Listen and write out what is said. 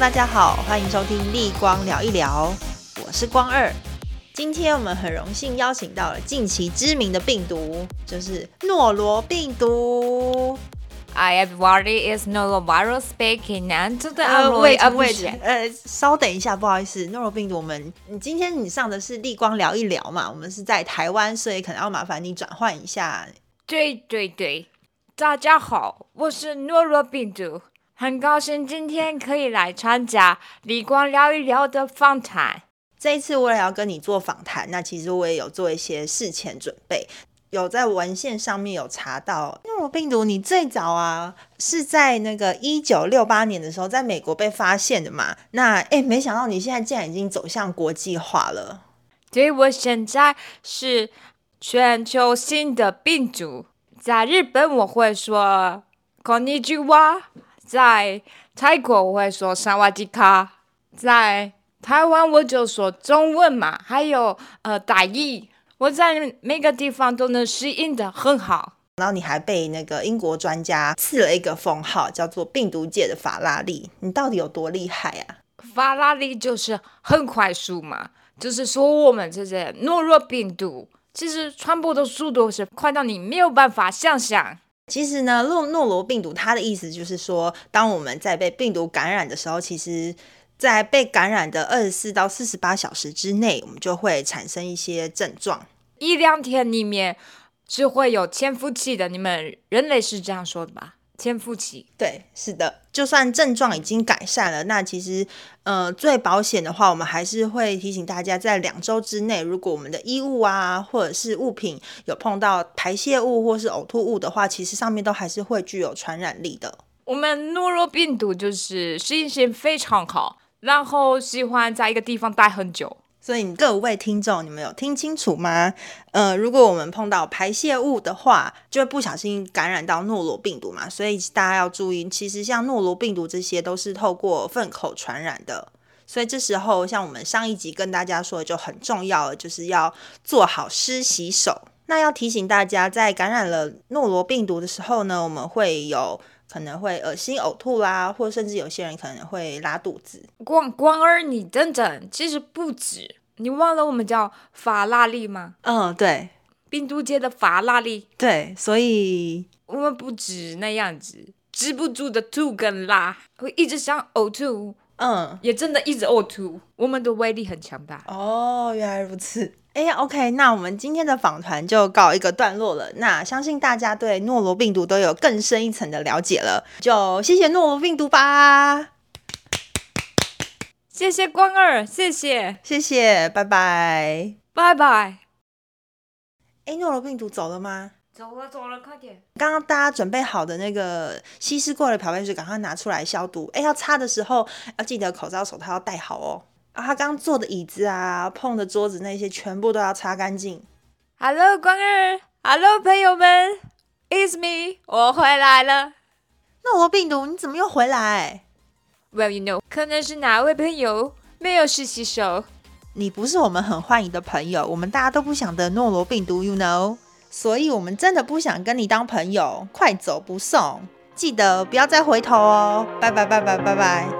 大家好，欢迎收听立光聊一聊，我是光二。今天我们很荣幸邀请到了近期知名的病毒，就是诺罗病毒。Hi everybody, it's norovirus speaking. And today I'm wait, wait, 呃，稍等一下，不好意思，诺罗病毒，我们你今天你上的是立光聊一聊嘛？我们是在台湾，所以可能要麻烦你转换一下。对对对，大家好，我是诺罗病毒。很高兴今天可以来参加立光聊一聊的访谈。这一次我也要跟你做访谈，那其实我也有做一些事前准备，有在文献上面有查到，诺罗病毒你最早啊是在那个一九六八年的时候在美国被发现的嘛？那诶，没想到你现在竟然已经走向国际化了。对，我现在是全球性的病毒，在日本我会说こんにちは。 在泰国我会说萨瓦迪卡，在台湾我就说中文嘛，还有呃台语，我在每个地方都能适应的很好。然后你还被那个英国专家赐了一个封号，叫做病毒界的法拉利。你到底有多厉害啊？法拉利就是很快速嘛，就是说我们这些懦弱病毒，其实传播的速度是快到你没有办法想象。其实呢，诺诺罗病毒它的意思就是说，当我们在被病毒感染的时候，其实，在被感染的二十四到四十八小时之内，我们就会产生一些症状。一两天里面是会有潜伏期的，你们人类是这样说的吧？潜伏期，对，是的。就算症状已经改善了，那其实，呃，最保险的话，我们还是会提醒大家，在两周之内，如果我们的衣物啊，或者是物品有碰到排泄物或是呕吐物的话，其实上面都还是会具有传染力的。我们诺罗病毒就是适应性非常好，然后喜欢在一个地方待很久。所以各位听众，你们有听清楚吗？呃，如果我们碰到排泄物的话，就会不小心感染到诺罗病毒嘛。所以大家要注意，其实像诺罗病毒这些都是透过粪口传染的。所以这时候，像我们上一集跟大家说的就很重要了，就是要做好湿洗手。那要提醒大家，在感染了诺罗病毒的时候呢，我们会有。可能会恶心、呕吐啦，或甚至有些人可能会拉肚子。光光儿，你等等，其实不止，你忘了我们叫法拉利吗？嗯，对，病毒界的法拉利。对，所以我们不止那样子，止不住的吐跟拉，会一直想呕吐。嗯，也真的一直呕吐。我们的威力很强大。哦，原来如此。哎呀，OK，那我们今天的访谈就告一个段落了。那相信大家对诺罗病毒都有更深一层的了解了，就谢谢诺罗病毒吧。谢谢光二，谢谢，谢谢，拜拜，拜拜。哎，诺罗病毒走了吗？走了，走了，快点。刚刚大家准备好的那个稀释过的漂白水，赶快拿出来消毒。哎，要擦的时候要记得口罩、手套要戴好哦。啊，他刚坐的椅子啊，碰的桌子那些，全部都要擦干净。Hello，光儿，Hello，朋友们，It's me，我回来了。诺罗病毒，你怎么又回来？Well，you know，可能是哪位朋友没有洗洗手。你不是我们很欢迎的朋友，我们大家都不想得诺罗病毒，you know，所以我们真的不想跟你当朋友，快走不送，记得不要再回头哦。拜拜拜拜拜拜。